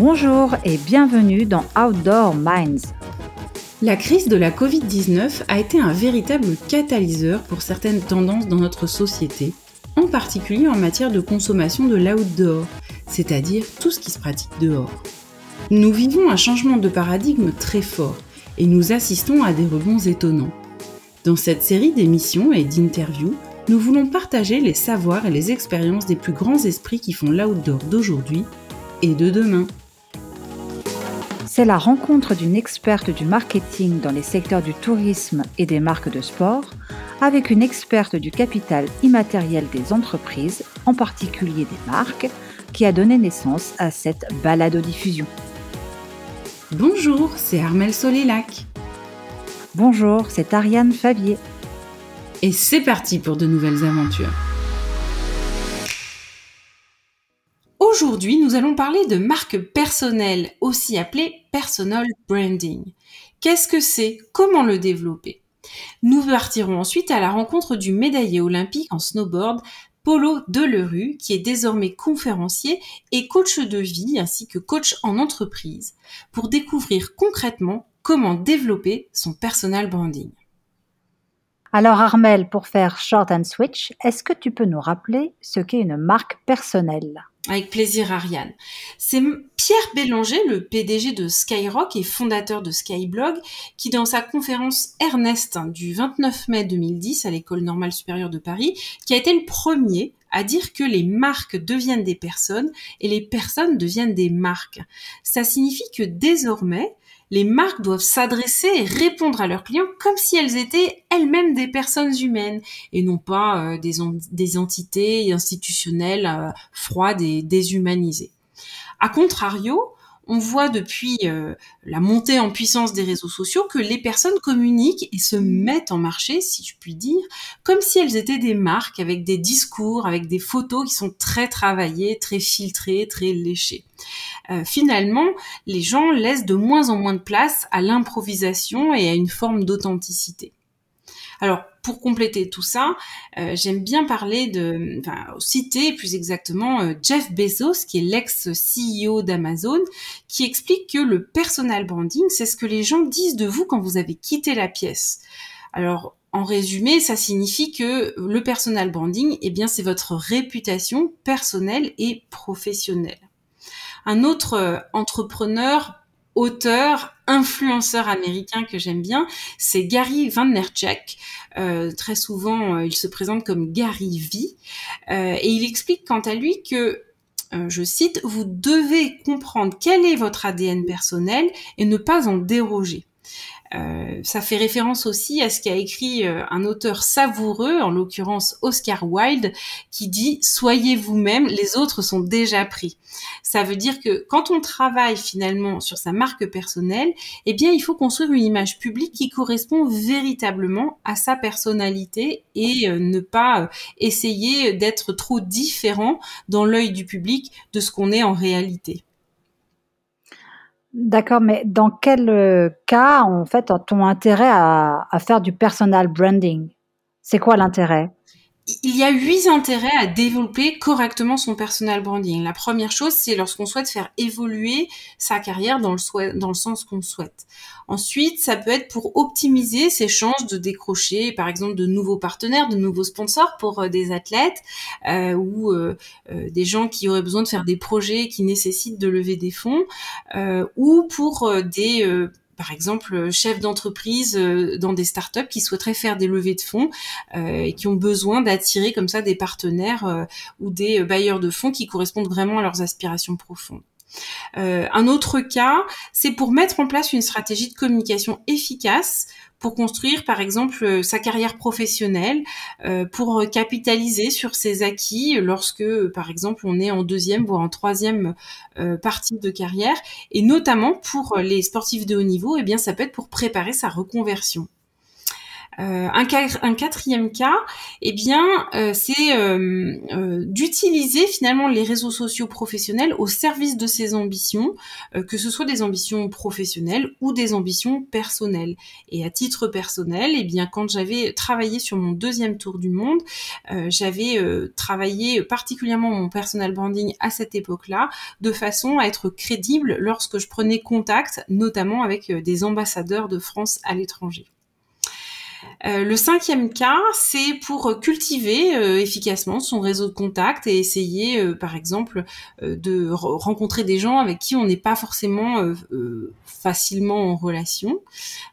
Bonjour et bienvenue dans Outdoor Minds. La crise de la Covid-19 a été un véritable catalyseur pour certaines tendances dans notre société, en particulier en matière de consommation de l'outdoor, c'est-à-dire tout ce qui se pratique dehors. Nous vivons un changement de paradigme très fort et nous assistons à des rebonds étonnants. Dans cette série d'émissions et d'interviews, nous voulons partager les savoirs et les expériences des plus grands esprits qui font l'outdoor d'aujourd'hui et de demain. C'est la rencontre d'une experte du marketing dans les secteurs du tourisme et des marques de sport avec une experte du capital immatériel des entreprises, en particulier des marques, qui a donné naissance à cette balado-diffusion. Bonjour, c'est Armel Solélac. Bonjour, c'est Ariane Favier. Et c'est parti pour de nouvelles aventures. Aujourd'hui, nous allons parler de marque personnelle, aussi appelée personal branding. Qu'est-ce que c'est? Comment le développer? Nous partirons ensuite à la rencontre du médaillé olympique en snowboard Polo Delerue, qui est désormais conférencier et coach de vie ainsi que coach en entreprise, pour découvrir concrètement comment développer son personal branding. Alors Armel, pour faire short and switch, est-ce que tu peux nous rappeler ce qu'est une marque personnelle? Avec plaisir, Ariane. C'est Pierre Bélanger, le PDG de Skyrock et fondateur de Skyblog, qui dans sa conférence Ernest du 29 mai 2010 à l'École normale supérieure de Paris, qui a été le premier à dire que les marques deviennent des personnes et les personnes deviennent des marques. Ça signifie que désormais, les marques doivent s'adresser et répondre à leurs clients comme si elles étaient elles-mêmes des personnes humaines et non pas euh, des, entités institutionnelles euh, froides et déshumanisées. A contrario, on voit depuis euh, la montée en puissance des réseaux sociaux que les personnes communiquent et se mettent en marché, si je puis dire, comme si elles étaient des marques avec des discours, avec des photos qui sont très travaillées, très filtrées, très léchées. Euh, finalement, les gens laissent de moins en moins de place à l'improvisation et à une forme d'authenticité. Alors, pour compléter tout ça, euh, j'aime bien parler de, enfin, citer plus exactement euh, Jeff Bezos, qui est l'ex-CEO d'Amazon, qui explique que le personal branding, c'est ce que les gens disent de vous quand vous avez quitté la pièce. Alors, en résumé, ça signifie que le personal branding, eh bien, c'est votre réputation personnelle et professionnelle. Un autre euh, entrepreneur auteur, influenceur américain que j'aime bien, c'est Gary Vaynerchuk. Euh, très souvent, euh, il se présente comme Gary V. Euh, et il explique quant à lui que je cite, vous devez comprendre quel est votre ADN personnel et ne pas en déroger. Euh, ça fait référence aussi à ce qu'a écrit euh, un auteur savoureux, en l'occurrence Oscar Wilde, qui dit ⁇ Soyez vous-même, les autres sont déjà pris ⁇ Ça veut dire que quand on travaille finalement sur sa marque personnelle, eh bien il faut construire une image publique qui correspond véritablement à sa personnalité et euh, ne pas essayer d'être trop différent dans l'œil du public de ce qu'on est en réalité. D'accord, mais dans quel euh, cas, en fait, ton intérêt à faire du personal branding? C'est quoi l'intérêt? Il y a huit intérêts à développer correctement son personal branding. La première chose, c'est lorsqu'on souhaite faire évoluer sa carrière dans le, sens qu'on souhaite. Ensuite, ça peut être pour optimiser ses chances de décrocher, par exemple, de nouveaux partenaires, de nouveaux sponsors pour euh, des athlètes euh, ou euh, des gens qui auraient besoin de faire des projets qui nécessitent de lever des fonds, ou pour des par exemple, euh, chefs d'entreprise euh, dans des startups qui souhaiteraient faire des levées de fonds euh, et qui ont besoin d'attirer comme ça des partenaires ou des bailleurs de fonds qui correspondent vraiment à leurs aspirations profondes. un autre cas, c'est pour mettre en place une stratégie de communication efficace pour construire par exemple euh, sa carrière professionnelle, euh, pour capitaliser sur ses acquis lorsque par exemple on est en deuxième voire en troisième euh, partie de carrière et notamment pour les sportifs de haut niveau, eh bien ça peut être pour préparer sa reconversion. Un, un, quatrième cas, eh bien, c'est d'utiliser finalement les réseaux sociaux professionnels au service de ses ambitions, que ce soit des ambitions professionnelles ou des ambitions personnelles. Et à titre personnel, eh bien, quand j'avais travaillé sur mon deuxième tour du monde, j'avais travaillé particulièrement mon personal branding à cette époque-là, de façon à être crédible lorsque je prenais contact, notamment avec des ambassadeurs de France à l'étranger. Euh, le cinquième cas, c'est pour cultiver euh, efficacement son réseau de contacts et essayer, euh, par exemple, de rencontrer des gens avec qui on n'est pas forcément facilement en relation.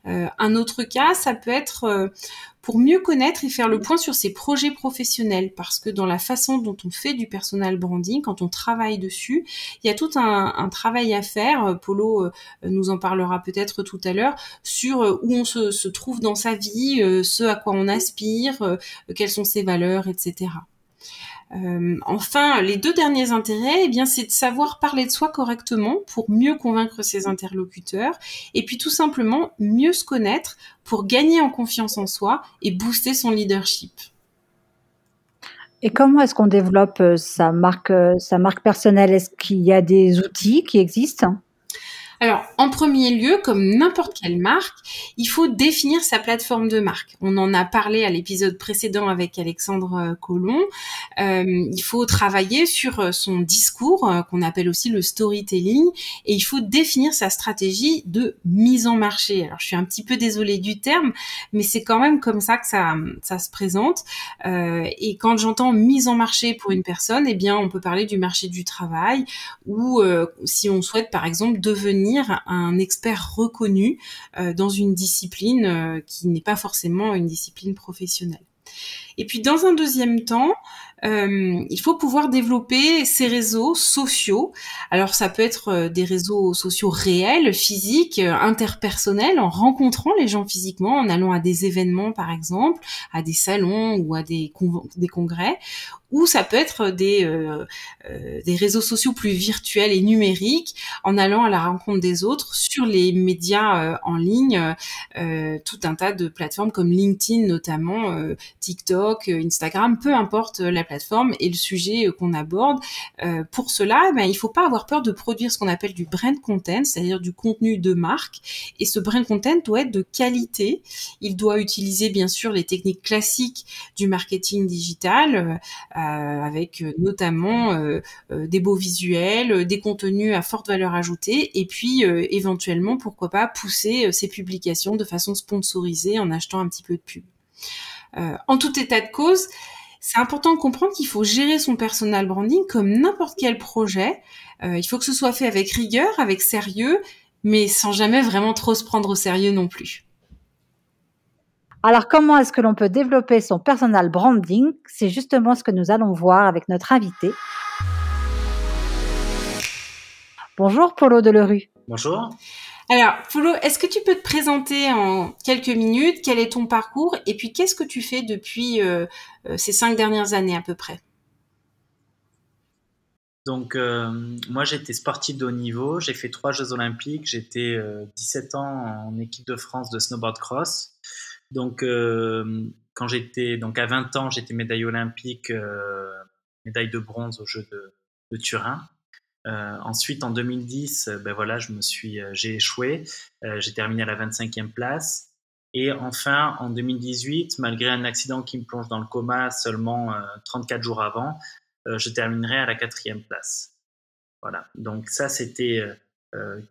un autre cas, ça peut être pour mieux connaître et faire le point sur ses projets professionnels, parce que dans la façon dont on fait du personal branding, quand on travaille dessus, il y a tout un, travail à faire. Polo euh, nous en parlera peut-être tout à l'heure sur euh, où on se, trouve dans sa vie, euh, ce à quoi on aspire, quelles sont ses valeurs, etc. Euh, enfin, les deux derniers intérêts, eh bien, c'est de savoir parler de soi correctement pour mieux convaincre ses interlocuteurs, et puis tout simplement mieux se connaître pour gagner en confiance en soi et booster son leadership. Et comment est-ce qu'on développe euh, sa marque, euh, sa marque personnelle? Est-ce qu'il y a des outils qui existent? Alors, en premier lieu, comme n'importe quelle marque, il faut définir sa plateforme de marque. On en a parlé à l'épisode précédent avec Alexandre euh, Colomb. Euh, il faut travailler sur euh, son discours, qu'on appelle aussi le storytelling, et il faut définir sa stratégie de mise en marché. Alors, je suis un petit peu désolée du terme, mais c'est quand même comme ça que ça, ça se présente. et quand j'entends mise en marché pour une personne, eh bien, on peut parler du marché du travail, ou si on souhaite, par exemple, devenir un expert reconnu euh, dans une discipline euh, qui n'est pas forcément une discipline professionnelle. Et puis dans un deuxième temps, euh, il faut pouvoir développer ces réseaux sociaux. Alors ça peut être euh, des réseaux sociaux réels, physiques, euh, interpersonnels, en rencontrant les gens physiquement, en allant à des événements par exemple, à des salons ou à des, des congrès, ou ça peut être des, des réseaux sociaux plus virtuels et numériques, en allant à la rencontre des autres sur les médias en ligne, tout un tas de plateformes comme LinkedIn notamment, TikTok, Instagram, peu importe la plateforme et le sujet euh, qu'on aborde. Euh, pour cela, ben, il faut pas avoir peur de produire ce qu'on appelle du brand content, c'est-à-dire du contenu de marque. Et ce brand content doit être de qualité. Il doit utiliser bien sûr les techniques classiques du marketing digital, euh, avec notamment des beaux visuels, des contenus à forte valeur ajoutée, et puis éventuellement, pourquoi pas, pousser ces publications de façon sponsorisée en achetant un petit peu de pub. en tout état de cause, c'est important de comprendre qu'il faut gérer son personal branding comme n'importe quel projet. Euh, il faut que ce soit fait avec rigueur, avec sérieux, mais sans jamais vraiment trop se prendre au sérieux non plus. Alors, comment est-ce que l'on peut développer son personal branding? C'est justement ce que nous allons voir avec notre invité. Bonjour Polo Delerue. Bonjour. Alors, Polo, est-ce que tu peux te présenter en quelques minutes? Quel est ton parcours? Et puis, qu'est-ce que tu fais depuis euh, euh, ces cinq dernières années à peu près? Donc, euh, moi, j'étais sportif de haut niveau. J'ai fait trois Jeux Olympiques. J'étais 17 ans en équipe de France de snowboard cross. Donc, quand j'étais, donc à 20 ans, j'étais médaille olympique, médaille de bronze aux Jeux de Turin. Euh, ensuite, en 2010, euh, ben voilà, je me suis, euh, j'ai échoué. j'ai terminé à la 25e place. Et enfin, en 2018, malgré un accident qui me plonge dans le coma seulement 34 jours avant, je terminerai à la quatrième place. Voilà. Donc ça, c'était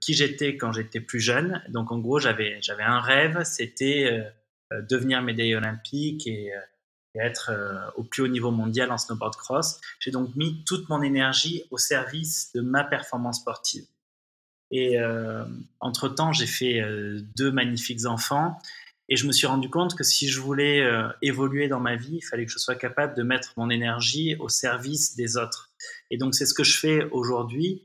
qui j'étais quand j'étais plus jeune. Donc en gros, j'avais j'avais un rêve, c'était devenir médaille olympique et être euh, au plus haut niveau mondial en snowboard cross. J'ai donc mis toute mon énergie au service de ma performance sportive. Et euh, entre-temps, j'ai fait euh, deux magnifiques enfants et je me suis rendu compte que si je voulais évoluer dans ma vie, il fallait que je sois capable de mettre mon énergie au service des autres. Et donc c'est ce que je fais aujourd'hui.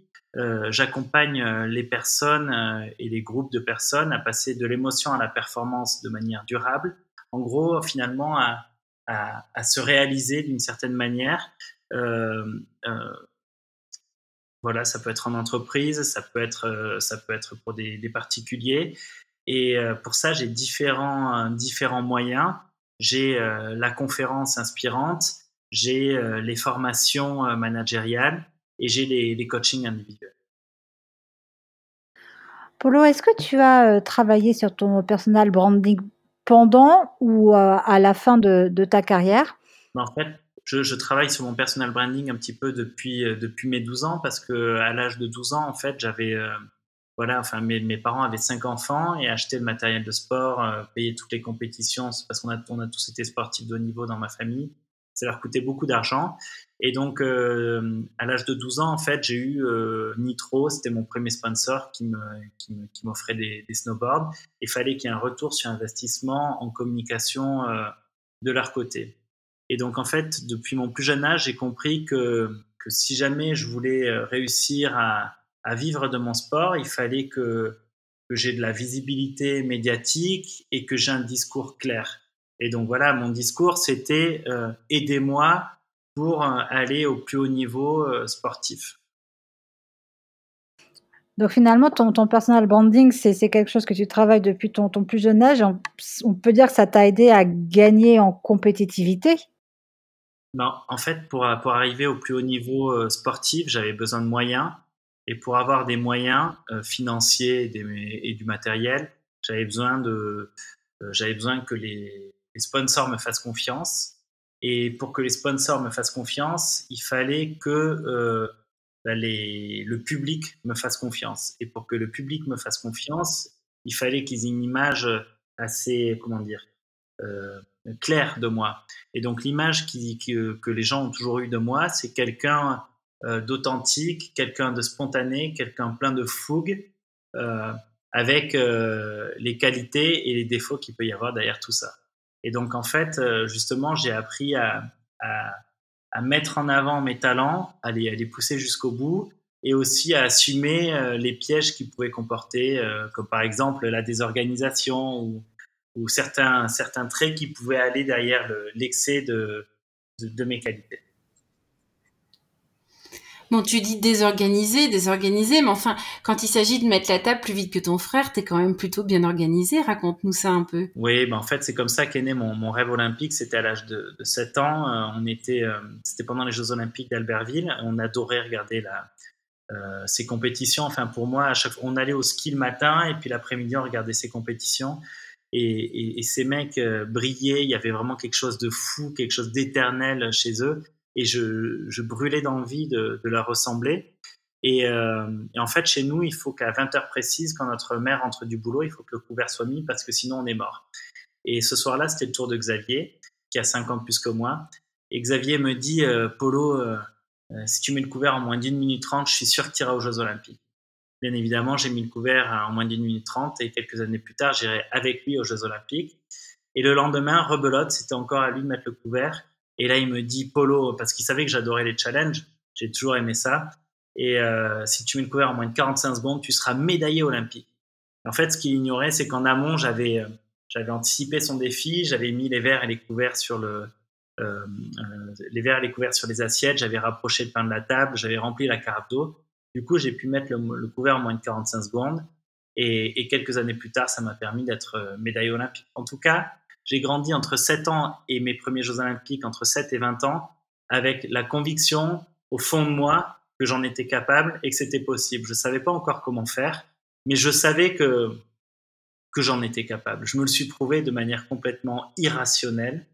J'accompagne les personnes et les groupes de personnes à passer de l'émotion à la performance de manière durable. En gros, finalement, à, à, se réaliser d'une certaine manière. Euh, euh, voilà, ça peut être en entreprise, ça peut être, euh, ça peut être pour des, particuliers. Et pour ça, j'ai différents, différents moyens. J'ai la conférence inspirante, j'ai les formations managériales et j'ai les, les coachings individuels. Polo, est-ce que tu as travaillé sur ton personal branding pendant ou à la fin de, ta carrière? Ben, En fait, je, travaille sur mon personal branding un petit peu depuis, depuis mes 12 ans parce que à l'âge de 12 ans, en fait, j'avais voilà, enfin mes, mes, parents avaient cinq enfants et achetaient le matériel de sport, euh, payaient toutes les compétitions parce qu'on a, on a tous été sportifs de haut niveau dans ma famille. Ça leur coûtait beaucoup d'argent. Et donc, euh, à l'âge de 12 ans, en fait, j'ai eu euh, Nitro, c'était mon premier sponsor qui, me, qui, qui m'offrait des, des, snowboards. Il fallait qu'il y ait un retour sur investissement en communication euh, de leur côté. Et donc, en fait, depuis mon plus jeune âge, j'ai compris que, que si jamais je voulais réussir à, à vivre de mon sport, il fallait que, que j'ai de la visibilité médiatique et que j'ai un discours clair. Et donc voilà, mon discours, c'était euh, aidez-moi pour euh, aller au plus haut niveau euh, sportif. Donc finalement, ton, ton personal branding, c'est quelque chose que tu travailles depuis ton, ton plus jeune âge. On, on peut dire que ça t'a aidé à gagner en compétitivité? Non, en fait, pour, pour arriver au plus haut niveau euh, sportif, j'avais besoin de moyens. Et pour avoir des moyens financiers et, des, et, du matériel, j'avais besoin de, j'avais besoin que les, les, sponsors me fassent confiance. Et pour que les sponsors me fassent confiance, il fallait que euh, bah, les, le public me fasse confiance. Et pour que le public me fasse confiance, il fallait qu'ils aient une image assez, comment dire, euh, claire de moi. Et donc l'image qui, qui, que les gens ont toujours eu de moi, c'est quelqu'un euh, d'authentique, quelqu'un de spontané, quelqu'un plein de fougue, euh, avec euh, les qualités et les défauts qu'il peut y avoir derrière tout ça. Et donc en fait, euh, justement, j'ai appris à, à, mettre en avant mes talents, à les, à les pousser jusqu'au bout, et aussi à assumer euh, les pièges qu'ils pouvaient comporter, comme par exemple la désorganisation ou, certains, certains traits qui pouvaient aller derrière l'excès de, de mes qualités. Bon, tu dis désorganisé, désorganisé, mais enfin, quand il s'agit de mettre la table plus vite que ton frère, t'es quand même plutôt bien organisé. Raconte-nous ça un peu. Oui, ben en fait, c'est comme ça qu'est né mon, mon, rêve olympique. C'était à l'âge de, de, 7 ans. Euh, on était, euh, c'était pendant les Jeux olympiques d'Albertville. On adorait regarder la, euh, ces compétitions. Enfin, pour moi, à chaque on allait au ski le matin et puis l'après-midi, on regardait ces compétitions. Et, et, ces mecs brillaient. Il y avait vraiment quelque chose de fou, quelque chose d'éternel chez eux et je, brûlais d'envie de, de leur ressembler. Et, euh, et, en fait, chez nous, il faut qu'à 20 heures précises, quand notre mère rentre du boulot, il faut que le couvert soit mis parce que sinon on est mort. Et ce soir-là, c'était le tour de Xavier, qui a 5 ans plus que moi. Et Xavier me dit, euh, Polo, euh si tu mets le couvert en moins d'une minute trente, je suis sûr que tu iras aux Jeux Olympiques. Bien évidemment, j'ai mis le couvert en moins d'une minute trente et quelques années plus tard, j'irai avec lui aux Jeux Olympiques. Et le lendemain, rebelote, c'était encore à lui de mettre le couvert. Et là, il me dit Polo, parce qu'il savait que j'adorais les challenges, j'ai toujours aimé ça. Et euh, si tu mets le couvert en moins de 45 secondes, tu seras médaillé olympique. En fait, ce qu'il ignorait, c'est qu'en amont, j'avais euh, anticipé son défi, j'avais mis les verres et les couverts sur le euh, les verres et les couverts sur les assiettes, j'avais rapproché le pain de la table, j'avais rempli la carafe d'eau. Du coup, j'ai pu mettre le, couvert en moins de 45 secondes. Et, quelques années plus tard, ça m'a permis d'être médaillé olympique. En tout cas, j'ai grandi entre 7 ans et mes premiers Jeux olympiques, entre 7 et 20 ans, avec la conviction au fond de moi que j'en étais capable et que c'était possible. Je ne savais pas encore comment faire, mais je savais que, que j'en étais capable. Je me le suis prouvé de manière complètement irrationnelle,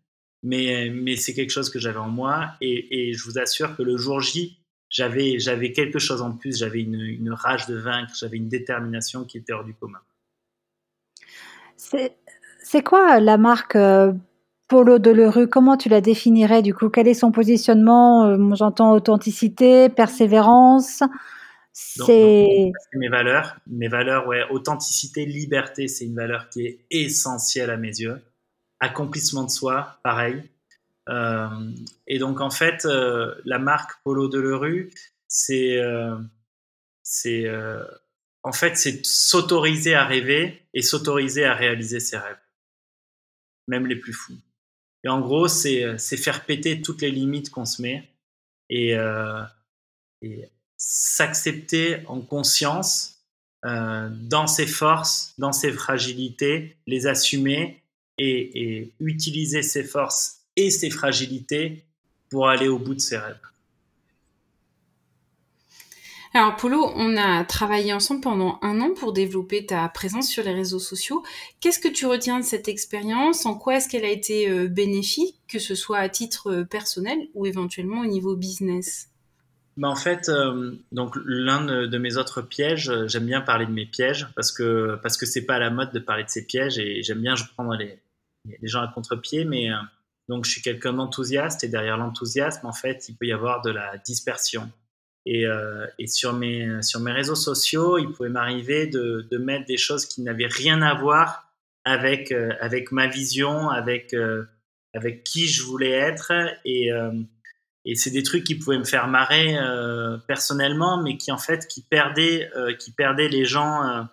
mais, mais c'est quelque chose que j'avais en moi et, et, je vous assure que le jour J, j'avais, j'avais quelque chose en plus, j'avais une, une rage de vaincre, j'avais une détermination qui était hors du commun. C'est c'est quoi la marque euh, Polo Delerue Comment tu la définirais du coup? Quel est son positionnement? Euh, J'entends authenticité, persévérance. C'est mes valeurs. Mes valeurs, ouais, authenticité, liberté, c'est une valeur qui est essentielle à mes yeux. Accomplissement de soi, pareil. Euh, et donc en fait, euh, la marque Polo Delerue, c'est euh, c'est euh, en fait c'est s'autoriser à rêver et s'autoriser à réaliser ses rêves même les plus fous. Et en gros, c'est faire péter toutes les limites qu'on se met et, euh, et s'accepter en conscience dans ses forces, dans ses fragilités, les assumer et, utiliser ses forces et ses fragilités pour aller au bout de ses rêves. Alors Polo, on a travaillé ensemble pendant un an pour développer ta présence sur les réseaux sociaux. Qu'est-ce que tu retiens de cette expérience? En quoi est-ce qu'elle a été euh, bénéfique, que ce soit à titre euh, personnel ou éventuellement au niveau business? Bah en fait, euh, donc l'un de, mes autres pièges, j'aime bien parler de mes pièges parce que parce que c'est pas à la mode de parler de ces pièges et j'aime bien je prendre les, gens à contre-pied, mais donc je suis quelqu'un d'enthousiaste et derrière l'enthousiasme, en fait, il peut y avoir de la dispersion. Et, euh, et, sur, mes, sur mes réseaux sociaux, il pouvait m'arriver de, mettre des choses qui n'avaient rien à voir avec, euh, avec ma vision, avec, euh, avec qui je voulais être. Et, et c'est des trucs qui pouvaient me faire marrer personnellement, mais qui en fait qui perdaient, qui perdaient les gens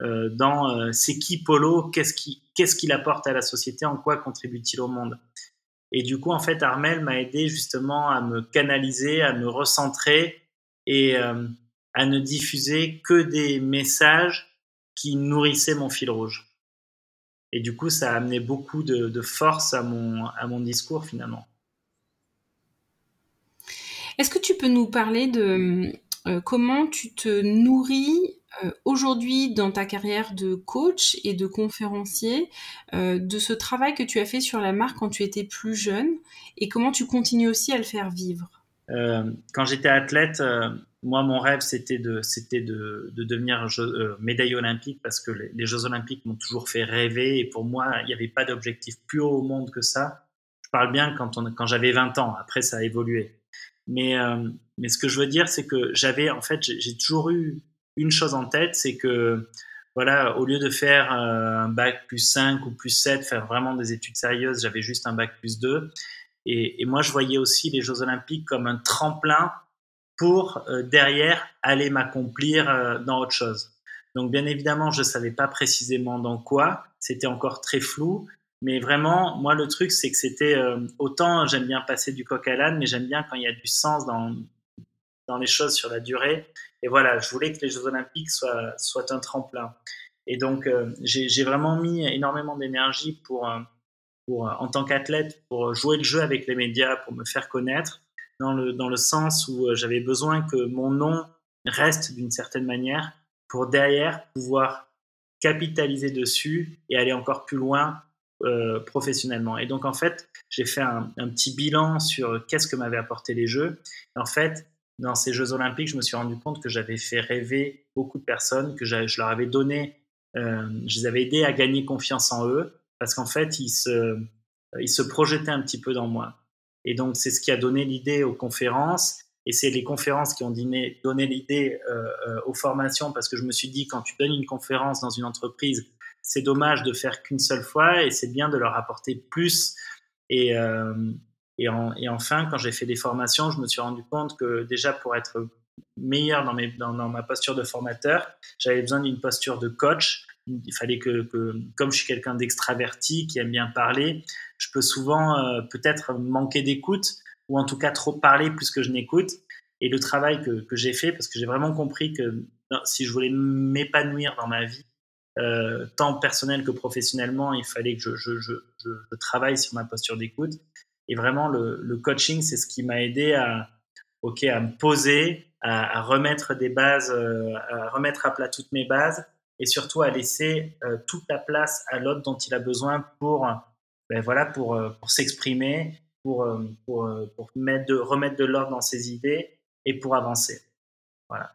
dans c'est qui Polo, qu'est-ce qu'il qu'est-ce apporte à la société, en quoi contribue-t-il au monde? Et du coup, en fait, Armel m'a aidé justement à me canaliser, à me recentrer et euh, à ne diffuser que des messages qui nourrissaient mon fil rouge. Et du coup, ça a amené beaucoup de, force à mon, à mon discours finalement. Est-ce que tu peux nous parler de euh, comment tu te nourris euh, aujourd'hui dans ta carrière de coach et de conférencier, de ce travail que tu as fait sur la marque quand tu étais plus jeune et comment tu continues aussi à le faire vivre? Quand j'étais athlète, euh, moi, mon rêve, c'était de, de, de devenir euh, médaille olympique parce que les, Jeux olympiques m'ont toujours fait rêver et pour moi, il n'y avait pas d'objectif plus haut au monde que ça. Je parle bien quand, on, quand j'avais 20 ans. Après, ça a évolué. Mais, mais ce que je veux dire, c'est que j'avais, en fait, j'ai toujours eu une chose en tête, c'est que, voilà, au lieu de faire un bac plus 5 ou plus 7, faire vraiment des études sérieuses, j'avais juste un bac plus 2. Et, moi, je voyais aussi les Jeux Olympiques comme un tremplin pour euh, derrière aller m'accomplir euh, dans autre chose. Donc, bien évidemment, je ne savais pas précisément dans quoi. C'était encore très flou. Mais vraiment, moi, le truc, c'est que c'était euh, autant j'aime bien passer du coq à l'âne, mais j'aime bien quand il y a du sens dans, dans les choses sur la durée. Et voilà, je voulais que les Jeux Olympiques soient, soient un tremplin. Et donc, j'ai vraiment mis énormément d'énergie pour euh, en tant qu'athlète pour jouer le jeu avec les médias, pour me faire connaître, dans le, dans le sens où euh, j'avais besoin que mon nom reste d'une certaine manière pour derrière pouvoir capitaliser dessus et aller encore plus loin euh, professionnellement. Et donc en fait, j'ai fait un, petit bilan sur qu'est-ce que m'avaient apporté les Jeux. en fait, dans ces Jeux olympiques, je me suis rendu compte que j'avais fait rêver beaucoup de personnes, que je leur avais donné, euh, je les avais aidés à gagner confiance en eux, parce qu'en fait, il se, il se projetait un petit peu dans moi. Et donc, c'est ce qui a donné l'idée aux conférences. Et c'est les conférences qui ont donné, l'idée euh, euh, aux formations, parce que je me suis dit, quand tu donnes une conférence dans une entreprise, c'est dommage de faire qu'une seule fois, et c'est bien de leur apporter plus. Et, euh, et, et, enfin, quand j'ai fait des formations, je me suis rendu compte que déjà pour être meilleur dans, mes, dans, dans ma posture de formateur, j'avais besoin d'une posture de coach il fallait que, comme je suis quelqu'un d'extraverti, qui aime bien parler, je peux souvent euh, peut-être manquer d'écoute ou en tout cas trop parler plus que je n'écoute. Et le travail que, j'ai fait, parce que j'ai vraiment compris que si je voulais m'épanouir dans ma vie, euh, tant personnelle que professionnellement, il fallait que je, travaille sur ma posture d'écoute. Et vraiment, le, coaching, c'est ce qui m'a aidé à, ok, à me poser, à, remettre des bases, euh, à remettre à plat toutes mes bases et surtout à laisser euh, toute la place à l'autre dont il a besoin pour, ben voilà, pour, euh, pour s'exprimer, pour, euh, pour, pour mettre de, remettre de l'ordre dans ses idées et pour avancer. Voilà.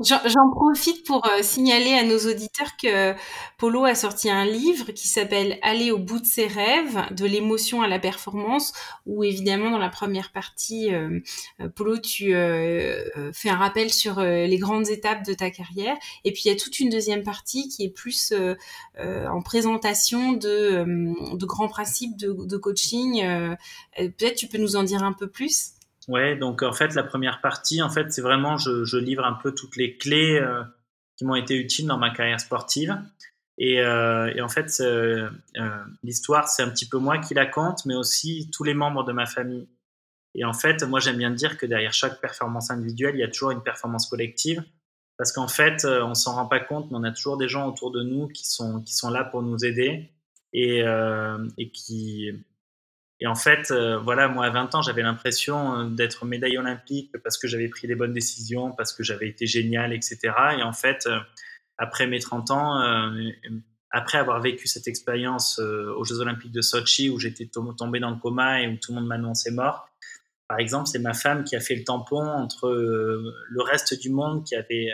J'en profite pour euh, signaler à nos auditeurs que Polo a sorti un livre qui s'appelle Aller au bout de ses rêves, de l'émotion à la performance, où évidemment dans la première partie, euh, euh, Polo, tu fais un rappel sur les grandes étapes de ta carrière, et puis il y a toute une deuxième partie qui est plus en présentation de, de grands principes de, de coaching. Peut-être tu peux nous en dire un peu plus? Ouais, donc en fait, la première partie, en fait, c'est vraiment, je, je, livre un peu toutes les clés euh, qui m'ont été utiles dans ma carrière sportive. Et, euh, et en fait, euh, l'histoire, c'est un petit peu moi qui la compte, mais aussi tous les membres de ma famille. Et en fait, moi, j'aime bien dire que derrière chaque performance individuelle, il y a toujours une performance collective. parce qu'en fait, euh, on s'en rend pas compte, mais on a toujours des gens autour de nous qui sont, qui sont là pour nous aider et, euh, et qui. Et en fait, euh, voilà, moi à 20 ans, j'avais l'impression d'être médaille olympique parce que j'avais pris les bonnes décisions, parce que j'avais été génial, etc. Et en fait, après mes 30 ans, après avoir vécu cette expérience aux Jeux Olympiques de Sochi où j'étais tombé dans le coma et où tout le monde m'annonçait mort, par exemple, c'est ma femme qui a fait le tampon entre euh, le reste du monde qui avait,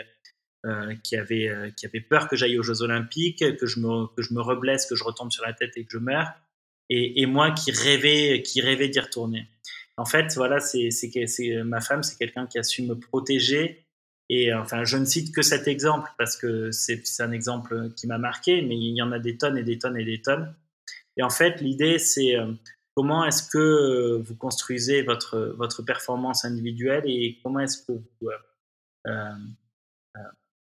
euh, qui avait, euh, qui avait peur que j'aille aux Jeux Olympiques, que je me, que je me reblesse, que je retombe sur la tête et que je meure, et, moi qui rêvais, qui rêvais d'y retourner. En fait, voilà, c'est, c'est, ma femme, c'est quelqu'un qui a su me protéger. Et enfin, je ne cite que cet exemple parce que c'est, un exemple qui m'a marqué, mais il y en a des tonnes et des tonnes et des tonnes. Et en fait, l'idée, c'est Comment est-ce que euh, vous construisez votre, votre performance individuelle et comment est-ce que vous, euh, euh,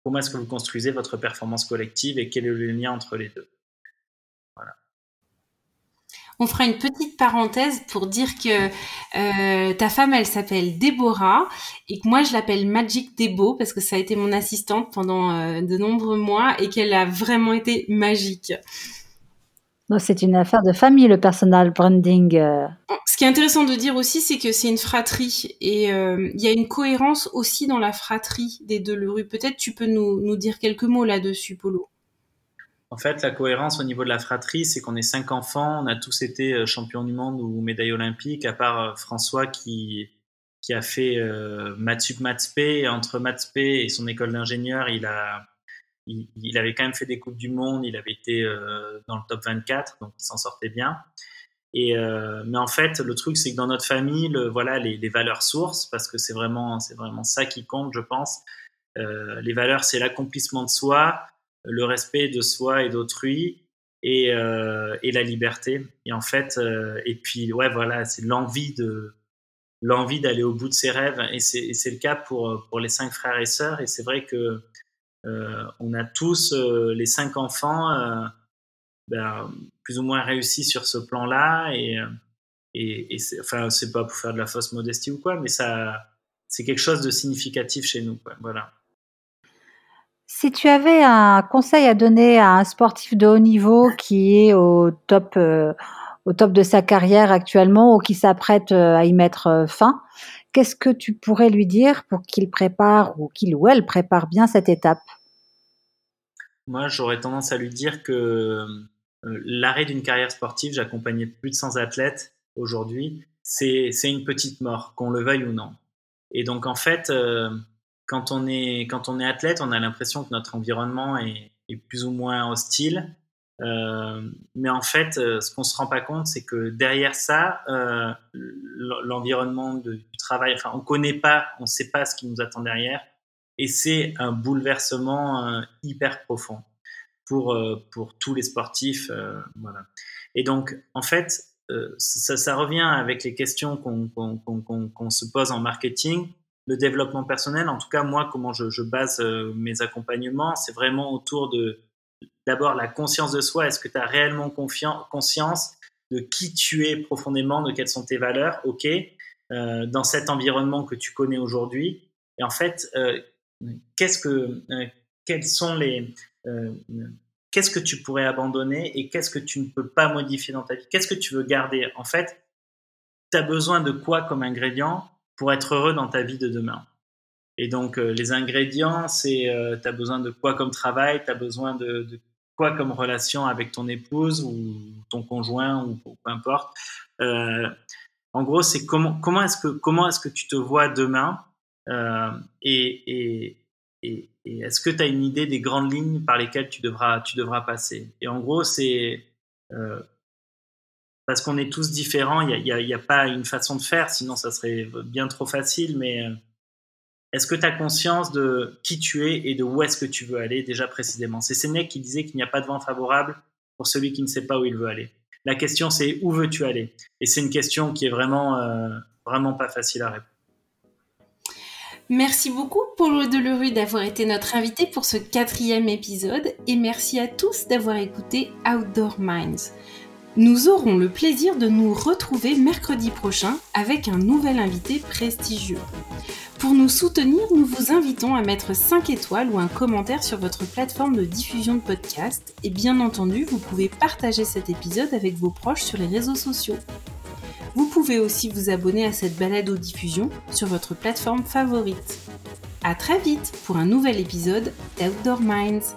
comment est-ce que vous construisez votre performance collective et quel est le lien entre les deux? On fera une petite parenthèse pour dire que ta femme, elle s'appelle Déborah et que moi, je l'appelle Magic Debo parce que ça a été mon assistante pendant de nombreux mois et qu'elle a vraiment été magique c'est une affaire de famille, le personal branding. Euh. Ce qui est intéressant de dire aussi, c'est que c'est une fratrie et euh, il y a une cohérence aussi dans la fratrie des deux. Peut-être tu peux nous, dire quelques mots là-dessus, Polo. En fait, la cohérence au niveau de la fratrie, c'est qu'on est cinq enfants, on a tous été euh, champions du monde ou médailles olympiques, à part François qui, qui a fait euh, Mathsup Mathsp. Entre Mathsp et son école d'ingénieur, il a il, avait quand même fait des coupes du monde, il avait été euh, dans le top 24, donc il s'en sortait bien. Et euh, mais en fait, le truc, c'est que dans notre famille, le, voilà, les, les, valeurs sources, parce que c'est vraiment, c'est vraiment ça qui compte, je pense. Euh, les valeurs, c'est l'accomplissement de soi, le respect de soi et d'autrui, et, euh, et la liberté. Et en fait, euh, et puis ouais, voilà, c'est l'envie de l'envie d'aller au bout de ses rêves. Et c'est le cas pour pour les cinq frères et sœurs. Et c'est vrai que euh, on a tous, euh, les cinq enfants, euh, ben, plus ou moins réussi sur ce plan-là. Et, et, et c'est, enfin, c'est pas pour faire de la fausse modestie ou quoi, mais ça, c'est quelque chose de significatif chez nous. Voilà. Si tu avais un conseil à donner à un sportif de haut niveau qui est au top, au top de sa carrière actuellement ou qui s'apprête à y mettre fin, Qu'est-ce que tu pourrais lui dire pour qu'il prépare ou qu'il ou elle prépare bien cette étape? Moi, j'aurais tendance à lui dire que euh, l'arrêt d'une carrière sportive, j'accompagnais plus de 100 athlètes aujourd'hui, c'est une petite mort, qu'on le veuille ou non. Et donc, en fait, euh, quand, on est, athlète, on a l'impression que notre environnement est, plus ou moins hostile euh, mais en fait, euh, ce qu'on se rend pas compte, c'est que derrière ça, euh, l'environnement du travail, enfin, on connaît pas, on sait pas ce qui nous attend derrière, et c'est un bouleversement hyper profond pour tous les sportifs. Et donc, en fait, ça, revient avec les questions qu'on se pose en marketing. Le développement personnel, en tout cas moi, comment je, je base mes accompagnements, c'est vraiment autour de d'abord la conscience de soi. Est-ce que tu as réellement conscience de qui tu es profondément, de quelles sont tes valeurs, ok, euh, dans cet environnement que tu connais aujourd'hui. Et en fait, euh, qu'est-ce que, euh, quels sont les, qu'est-ce que tu pourrais abandonner et qu'est-ce que tu ne peux pas modifier dans ta vie? Qu'est-ce que tu veux garder? En fait, tu as besoin de quoi comme ingrédient pour être heureux dans ta vie de demain et donc, les ingrédients, c'est, tu as besoin de quoi comme travail, tu as besoin de, quoi comme relation avec ton épouse ou ton conjoint ou, peu importe. Euh, en gros, c'est comment, comment est-ce que, comment est-ce que tu te vois demain euh, et, et, et, est-ce que tu as une idée des grandes lignes par lesquelles tu devras, tu devras passer? Et en gros, c'est euh, parce qu'on est tous différents, il n'y a, pas une façon de faire, sinon ça serait bien trop facile, mais est-ce que tu as conscience de qui tu es et de où est-ce que tu veux aller déjà précisément? C'est Sénèque qui disait qu'il n'y a pas de vent favorable pour celui qui ne sait pas où il veut aller. La question c'est où veux-tu aller? Et c'est une question qui est vraiment, euh, vraiment pas facile à répondre. Merci beaucoup Paulo Delerue d'avoir été notre invité pour ce quatrième épisode et merci à tous d'avoir écouté Outdoor Minds. Nous aurons le plaisir de nous retrouver mercredi prochain avec un nouvel invité prestigieux. Pour nous soutenir, nous vous invitons à mettre 5 étoiles ou un commentaire sur votre plateforme de diffusion de podcast. Et bien entendu, vous pouvez partager cet épisode avec vos proches sur les réseaux sociaux. Vous pouvez aussi vous abonner à cette balade aux diffusions sur votre plateforme favorite. A très vite pour un nouvel épisode d'Outdoor Minds.